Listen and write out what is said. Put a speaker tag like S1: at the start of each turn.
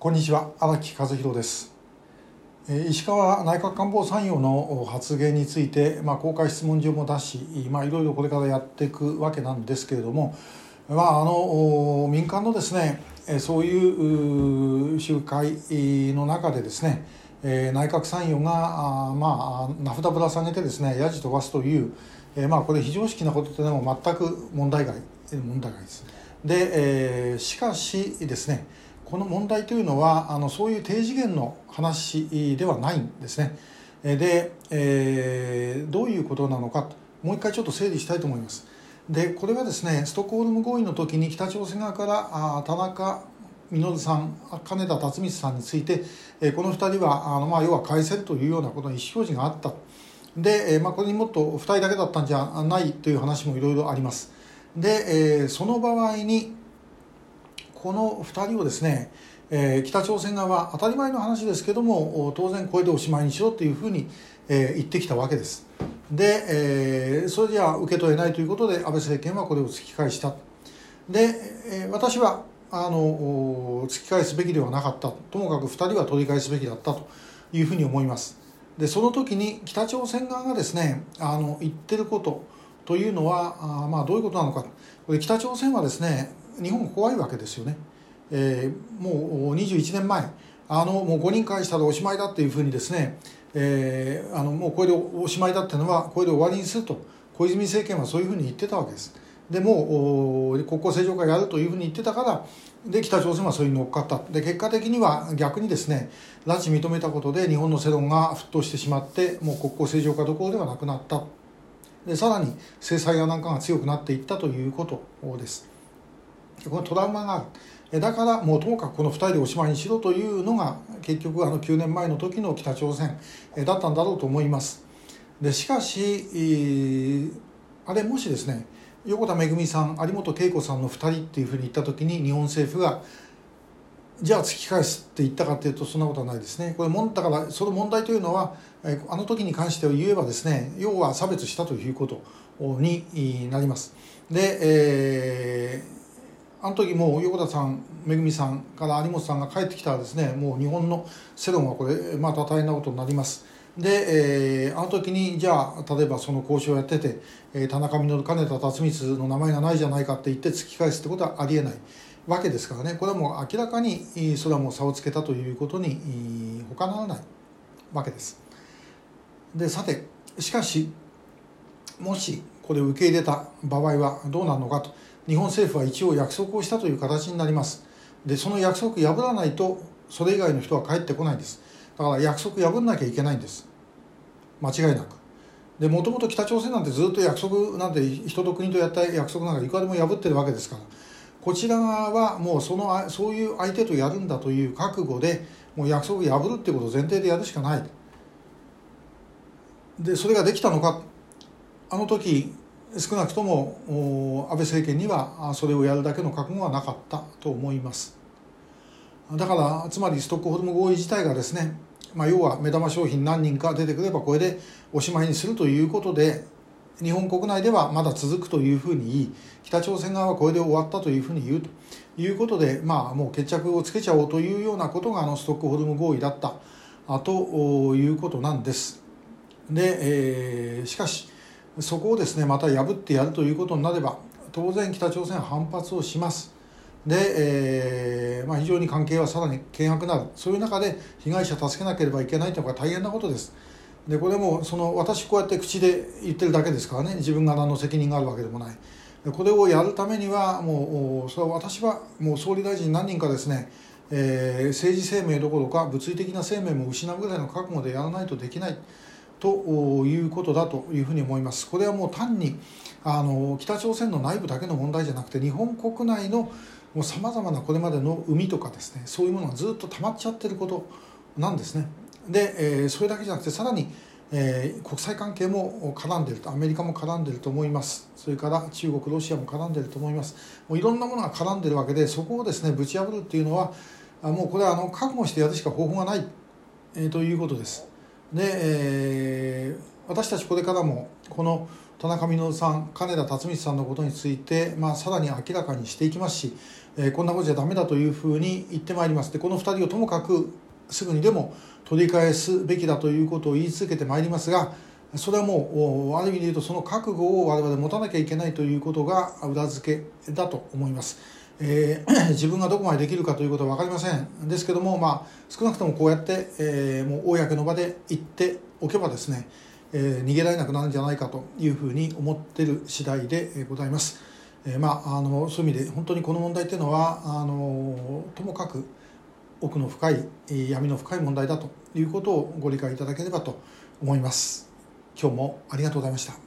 S1: こんにちは荒木和弘です石川内閣官房参与の発言について、まあ、公開質問状も出し、まあ、いろいろこれからやっていくわけなんですけれども、まあ、あの民間のですねそういう集会の中でですね内閣参与がまあ名札ぶら下げてですねやじ飛ばすという、まあ、これ非常識なことでも全く問題外問題外です。で、え、しかしですねこの問題というのはあのそういう低次元の話ではないんですね。で、えー、どういうことなのかもう一回ちょっと整理したいと思います。でこれはですねストックホルム合意の時に北朝鮮側からあ田中稔さん金田辰光さんについて、えこの2人はあの、まあ、要は返せるというようなことの意思表示があったで、えまあ、これにもっと2人だけだったんじゃないという話もいろいろありますで、えその場合にこの2人をですね、えー、北朝鮮側は当たり前の話ですけども当然これでおしまいにしろというふうに、えー、言ってきたわけです。で、えー、それじゃ受け取れないということで安倍政権はこれを突き返した。で、え、私はあの突き返すべきではなかった。ともかく2人は取り返すべきだったというふうに思います。でその時に北朝鮮側がですねあの言ってることというのはあまあどういうことなのか。これ北朝鮮はですね日本怖いわけですよね、えー、もう21年前。あのもう5人返したらおしまいだっていうふうにですね、えー、あのもうこれでおしまいだっていうのはこれで終わりにすると。小泉政権はそういうふうに言ってたわけです。でもう国交正常化やるというふうに言ってたからで北朝鮮はそれに乗っかった。で結果的には逆にですね拉致認めたことで日本の世論が沸騰してしまってもう国交正常化どころではなくなった。でさらに制裁やなんかが強くなっていったということです。このトラウマがある。だからもうともかくこの2人でおしまいにしろというのが結局あの9年前の時の北朝鮮だったんだろうと思います。でしかしあれもしですね横田めぐみさん有本恵子さんの2人っていうふうに言った時に日本政府がじゃあ突き返すって言ったかっていうとそんなことはないですね。これもだからその問題というのはあの時に関して言えばですね要は差別したということになります。で、えーあの時もう横田さんめぐみさんから有本さんが帰ってきたらですねもう日本の世論はこれまた大変なことになります。で、えー、あの時にじゃあ例えばその交渉をやってて、えー、田中稔金田辰光の名前がないじゃないかって言って突き返すってことはありえない。わけですからね。これはもう明らかにそれはもう差をつけたということに他ならないわけです。でさてしかしもしこれを受け入れた場合はどうなるのかと。日本政府は一応約束をしたという形になります。でその約束破らないとそれ以外の人は帰ってこないんです。だから約束破んなきゃいけないんです。間違いなく。でもともと北朝鮮なんてずっと約束なんて人と国とやった約束なんかいくらでも破ってるわけですから。こちら側はもうそのそういう相手とやるんだという覚悟でもう約束破るっていうことを前提でやるしかないでそれができたのかあの時少なくとも安倍政権にはそれをやるだけの覚悟はなかったと思います。だからつまりストックホルム合意自体がですね、まあ、要は目玉商品何人か出てくればこれでおしまいにするということで日本国内ではまだ続くというふうに言い北朝鮮側はこれで終わったというふうに言うということでまあもう決着をつけちゃおうというようなことがあのストックホルム合意だったということなんです。で、えー、しかしそこをですねまた破ってやるということになれば当然北朝鮮は反発をします。で、えーまあ、非常に関係はさらに険悪なる。そういう中で被害者助けなければいけないというのが大変なことです。でこれもその私こうやって口で言ってるだけですからね自分が何の責任があるわけでもないでこれをやるためにはもうそれは私はもう総理大臣何人かですね、えー、政治生命どころか物理的な生命も失うぐらいの覚悟でやらないとできないということだというふうに思います。これはもう単にあの北朝鮮の内部だけの問題じゃなくて日本国内のさまざまなこれまでの海とかですねそういうものがずっと溜まっちゃってることなんですね。で、えー、それだけじゃなくてさらに、えー、国際関係も絡んでるとアメリカも絡んでると思います。それから中国ロシアも絡んでると思います。もういろんなものが絡んでるわけでそこをですねぶち破るっていうのはもうこれはあの覚悟してやるしか方法がない、えー、ということです。で、えー、私たちこれからもこの田中稔さん金田辰光さんのことについて、まあ、さらに明らかにしていきますし、えー、こんなことじゃダメだというふうに言ってまいります。でこの2人をともかくすぐにでも取り返すべきだということを言い続けてまいりますがそれはもうある意味で言うとその覚悟を我々持たなきゃいけないということが裏付けだと思います。えー、自分がどこまでできるかということは分かりませんですけども、まあ、少なくともこうやって、えー、もう公の場で言っておけばですね、えー、逃げられなくなるんじゃないかというふうに思ってる次第でございます。えー、まあ、あのそういう意味で本当にこの問題というのはあのともかく奥の深い闇の深い問題だということをご理解いただければと思います。今日もありがとうございました。